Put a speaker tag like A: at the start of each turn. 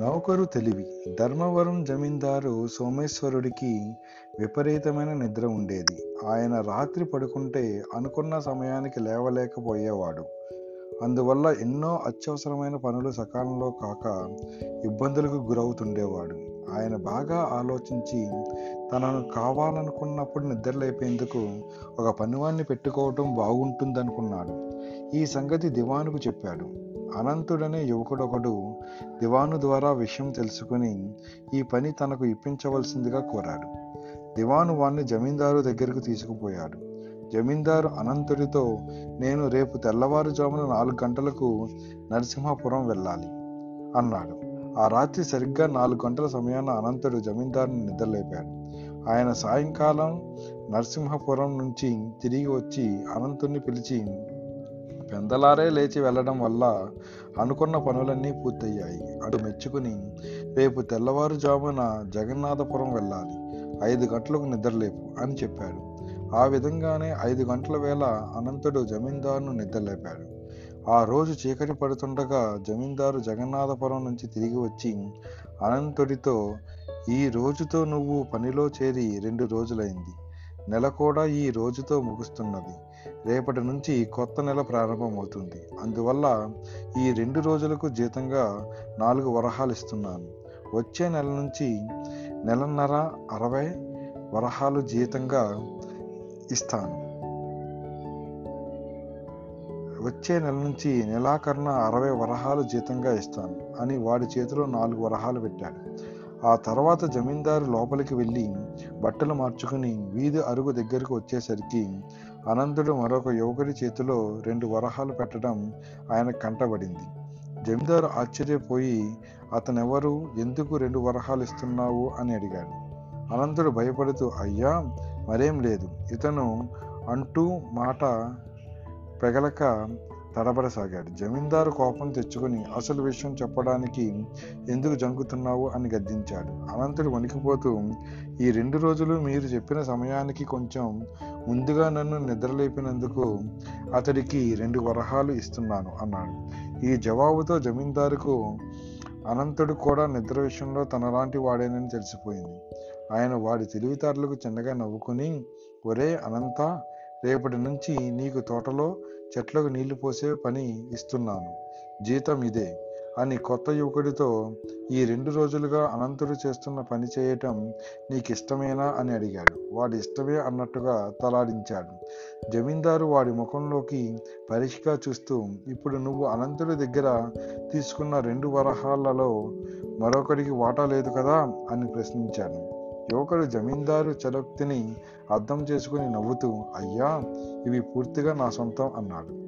A: నౌకరు తెలివి. ధర్మవరం జమీందారు సోమేశ్వరుడికి విపరీతమైన నిద్ర ఉండేది. ఆయన రాత్రి పడుకుంటే అనుకున్న సమయానికి లేవలేకపోయేవాడు. అందువల్ల ఎన్నో అత్యవసరమైన పనులు సకాలంలో కాక ఇబ్బందులకు గురవుతుండేవాడు. ఆయన బాగా ఆలోచించి తనను కావాలనుకున్నప్పుడు నిద్రలేపేందుకు ఒక పనివాణ్ణి పెట్టుకోవటం బాగుంటుందనుకున్నాడు. ఈ సంగతి దివానుకు చెప్పాడు. అనంతుడనే యువకుడొకడు దివాను ద్వారా విషయం తెలుసుకుని ఈ పని తనకు ఇప్పించవలసిందిగా కోరాడు. దివాను వాణ్ణి జమీందారు దగ్గరకు తీసుకుపోయాడు. జమీందారు అనంతుడితో నేను రేపు తెల్లవారుజామున నాలుగు గంటలకు నరసింహాపురం వెళ్ళాలి అన్నాడు. ఆ రాత్రి సరిగ్గా నాలుగు గంటల సమయాన అనంతుడు జమీందారుని నిద్రలేపాడు. ఆయన సాయంకాలం నరసింహపురం నుంచి తిరిగి వచ్చి అనంతుణ్ణి పిలిచి పెందలారే లేచి వెళ్ళడం వల్ల అనుకున్న పనులన్నీ పూర్తయ్యాయి. అటు మెచ్చుకుని రేపు తెల్లవారుజామున జగన్నాథపురం వెళ్ళాలి. ఐదు గంటలకు నిద్రలేపు అని చెప్పాడు. ఆ విధంగానే ఐదు గంటల వేళ అనంతుడు జమీందారును నిద్రలేపాడు. ఆ రోజు చీకటి పడుతుండగా జమీందారు జగన్నాథపురం నుంచి తిరిగి వచ్చి అనంతుడితో ఈ రోజుతో నువ్వు పనిలో చేరి రెండు రోజులైంది. నెల కూడా ఈ రోజుతో ముగుస్తున్నది. రేపటి నుంచి కొత్త నెల ప్రారంభమవుతుంది. అందువల్ల ఈ రెండు రోజులకు జీతంగా నాలుగు వరహాలు ఇస్తున్నాను. వచ్చే నెల నుంచి నెలన్నర అరవై వరహాలు జీతంగా ఇస్తాను. వచ్చే నెల నుంచి నెలాఖరున అరవై వరహాలు జీతంగా ఇస్తాను అని వాడి చేతిలో నాలుగు వరహాలు పెట్టాడు. ఆ తర్వాత జమీందారు లోపలికి వెళ్ళి బట్టలు మార్చుకుని వీధి అరుగు దగ్గరకు వచ్చేసరికి అనంతుడు మరొక యువకుడి చేతిలో రెండు వరహాలు పెట్టడం ఆయన కంటబడింది. జమీందారు ఆశ్చర్యపోయి అతనెవరు? ఎందుకు రెండు వరహాలు ఇస్తున్నావు? అని అడిగాడు. అనంతుడు భయపడుతూ అయ్యా మరేం లేదు. ఇతను అంటూ మాట పెగలక తడబడసాగాడు. జమీందారు కోపం తెచ్చుకుని అసలు విషయం చెప్పడానికి ఎందుకు జంకుతున్నావు అని గద్దించాడు. అనంతుడు వణికిపోతూ ఈ రెండు రోజులు మీరు చెప్పిన సమయానికి కొంచెం ముందుగా నన్ను నిద్రలేపినందుకు అతడికి రెండు వరహాలు ఇస్తున్నాను అన్నాడు. ఈ జవాబుతో జమీందారుకు అనంతుడు కూడా నిద్ర విషయంలో తనలాంటి వాడేనని తెలిసిపోయింది. ఆయన వాడి తెలివితేటలకు చిన్నగా నవ్వుకుని ఒరే అనంత రేపటి నుంచి నీకు తోటలో చెట్లకు నీళ్ళు పోసే పని ఇస్తున్నాను. జీతం ఇదే అని కొత్త యువకుడితో ఈ రెండు రోజులుగా అనంతుడు చేస్తున్న పని చేయటం నీకు ఇష్టమేనా అని అడిగాడు. వాడి ఇష్టమే అన్నట్టుగా తలాడించాడు. జమీందారు వాడి ముఖంలోకి పరీక్షగా చూస్తూ ఇప్పుడు నువ్వు అనంతుడి దగ్గర తీసుకున్న రెండు వరహాలలో మరొకడికి వాటా లేదు కదా? అని ప్రశ్నించాడు. యువకుడు జమీందారు చలోక్తిని అర్థం చేసుకుని నవ్వుతూ అయ్యా ఇవి పూర్తిగా నా సొంతం అన్నాడు.